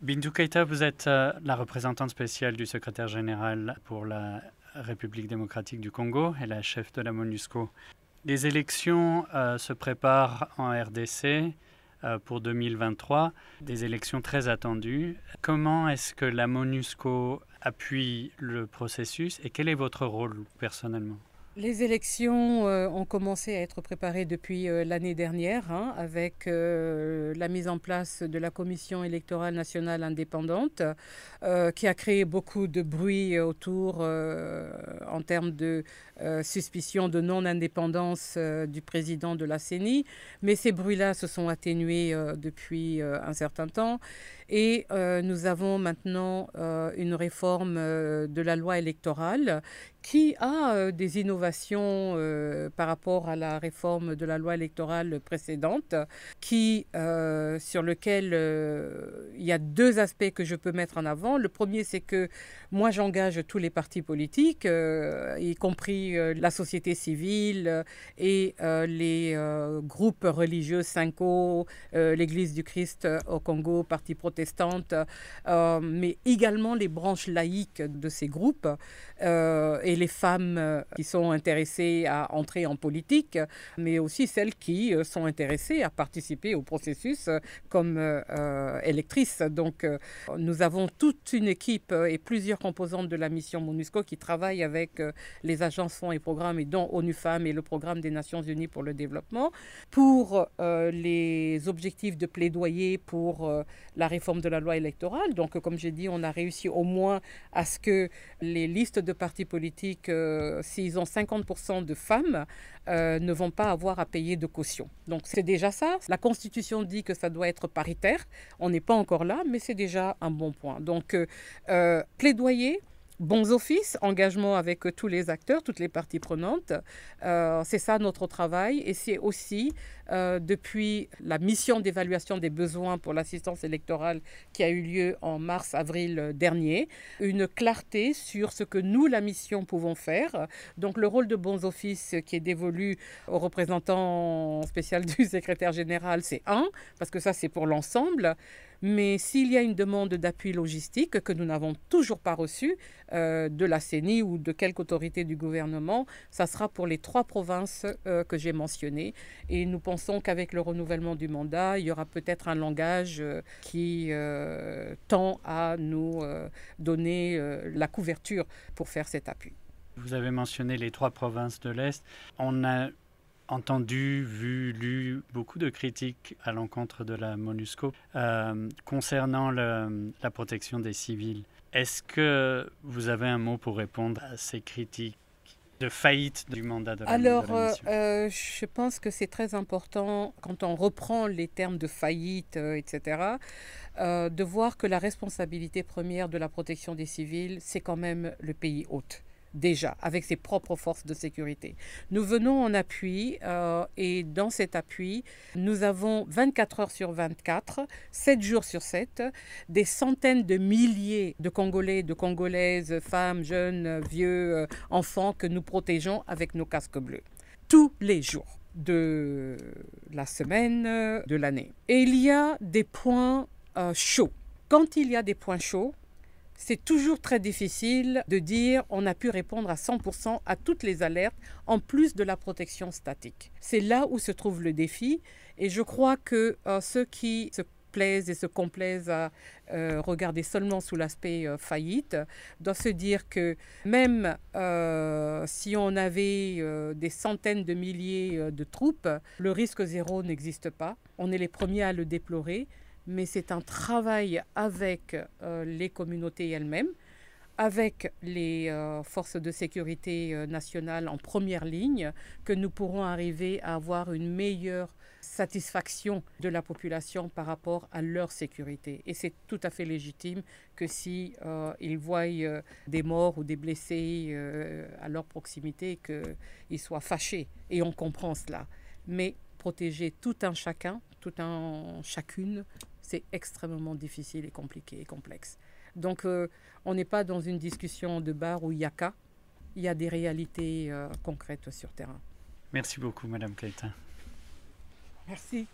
Bintou Keita, vous êtes euh, la représentante spéciale du secrétaire général pour la République démocratique du Congo et la chef de la MONUSCO. Les élections euh, se préparent en RDC euh, pour 2023, des élections très attendues. Comment est-ce que la MONUSCO appuie le processus et quel est votre rôle personnellement? Les élections euh, ont commencé à être préparées depuis euh, l'année dernière hein, avec euh, la mise en place de la Commission électorale nationale indépendante qui a créé beaucoup de bruit autour en termes de suspicion de non-indépendance du président de la CENI. Mais ces bruits-là se sont atténués depuis un certain temps et nous avons maintenant une réforme de la loi électorale qui a des innovations par rapport à la réforme de la loi électorale précédente, qui, sur lequel il y a deux aspects que je peux mettre en avant. Le premier, c'est que moi, j'engage tous les partis politiques, y compris la société civile et les groupes religieux, Cinco, l'Église du Christ au Congo, Parti protestante, mais également les branches laïques de ces groupes et les femmes qui sont intéressées à entrer en politique, mais aussi celles qui sont intéressées à participer au processus comme électrices. Donc nous avons toute une équipe et plusieurs composantes de la mission MONUSCO qui travaillent avec les agences, fonds et programmes, et dont ONU Femmes et le programme des Nations Unies pour le développement, pour les objectifs de plaidoyer pour la réforme de la loi électorale. Donc, comme j'ai dit, on a réussi au moins à ce que les listes de partis politiques, s'ils ont 50% de femmes, ne vont pas avoir à payer de caution. Donc, c'est déjà ça. La Constitution dit que ça doit être paritaire. On n'est pas encore là, mais c'est déjà un bon point. Donc, plaidoyer bons offices, engagement avec tous les acteurs, toutes les parties prenantes. Euh, c'est ça notre travail et c'est aussi euh, depuis la mission d'évaluation des besoins pour l'assistance électorale qui a eu lieu en mars-avril dernier, une clarté sur ce que nous, la mission, pouvons faire. Donc le rôle de bons offices qui est dévolu au représentant spécial du secrétaire général, c'est un, parce que ça c'est pour l'ensemble. Mais s'il y a une demande d'appui logistique que nous n'avons toujours pas reçue euh, de la CENI ou de quelque autorité du gouvernement, ça sera pour les trois provinces euh, que j'ai mentionnées. Et nous pensons qu'avec le renouvellement du mandat, il y aura peut-être un langage euh, qui tend à nous donner la couverture pour faire cet appui. Vous avez mentionné les trois provinces de l'Est. On a entendu, vu, lu beaucoup de critiques à l'encontre de la MONUSCO concernant la protection des civils. Est-ce que vous avez un mot pour répondre à ces critiques de faillite du mandat de la, Alors, de la euh, je pense que c'est très important, quand on reprend les termes de faillite, euh, etc., de voir que la responsabilité première de la protection des civils, c'est quand même le pays hôte déjà avec ses propres forces de sécurité. Nous venons en appui euh, et dans cet appui, nous avons 24 heures sur 24, 7 jours sur 7, des centaines de milliers de Congolais, de Congolaises, femmes, jeunes, vieux, euh, enfants que nous protégeons avec nos casques bleus. Tous les jours de la semaine, de l'année. Et il y a des points euh, chauds. Quand il y a des points chauds, c'est toujours très difficile de dire on a pu répondre à 100% à toutes les alertes en plus de la protection statique. C'est là où se trouve le défi et je crois que euh, ceux qui se plaisent et se complaisent à euh, regarder seulement sous l'aspect euh, faillite doivent se dire que même si on avait des centaines de milliers de troupes, le risque zéro n'existe pas. On est les premiers à le déplorer mais c'est un travail avec euh, les communautés elles-mêmes, avec les euh, forces de sécurité euh, nationales en première ligne, que nous pourrons arriver à avoir une meilleure satisfaction de la population par rapport à leur sécurité. Et c'est tout à fait légitime que si ils voient des morts ou des blessés à leur proximité, qu'ils soient fâchés. Et on comprend cela. Mais protéger tout un chacun, tout un chacune c'est extrêmement difficile et compliqué et complexe. Donc, euh, on n'est pas dans une discussion de bar ou yaka. Il y a des réalités euh, concrètes sur terrain. Merci beaucoup, Madame Keita. Merci.